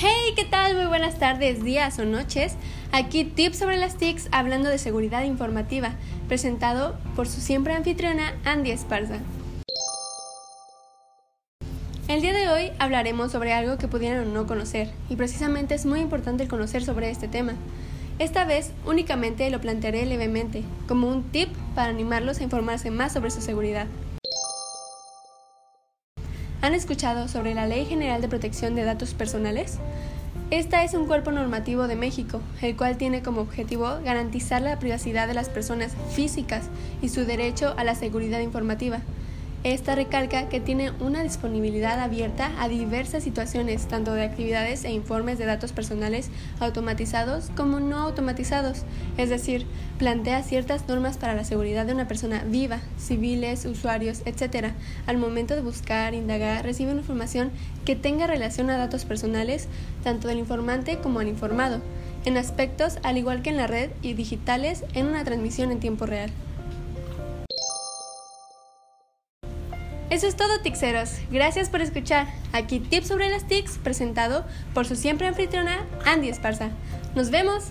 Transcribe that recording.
Hey, ¿qué tal? Muy buenas tardes, días o noches. Aquí Tips sobre las TICs hablando de seguridad informativa, presentado por su siempre anfitriona Andy Esparza. El día de hoy hablaremos sobre algo que pudieran no conocer, y precisamente es muy importante el conocer sobre este tema. Esta vez únicamente lo plantearé levemente, como un tip para animarlos a informarse más sobre su seguridad. ¿Han escuchado sobre la Ley General de Protección de Datos Personales? Esta es un cuerpo normativo de México, el cual tiene como objetivo garantizar la privacidad de las personas físicas y su derecho a la seguridad informativa. Esta recalca que tiene una disponibilidad abierta a diversas situaciones, tanto de actividades e informes de datos personales automatizados como no automatizados, es decir, plantea ciertas normas para la seguridad de una persona viva, civiles, usuarios, etc. Al momento de buscar, indagar, recibe información que tenga relación a datos personales, tanto del informante como al informado, en aspectos al igual que en la red y digitales en una transmisión en tiempo real. Eso es todo, Tixeros. Gracias por escuchar. Aquí Tips sobre las TICs, presentado por su siempre anfitriona Andy Esparza. Nos vemos.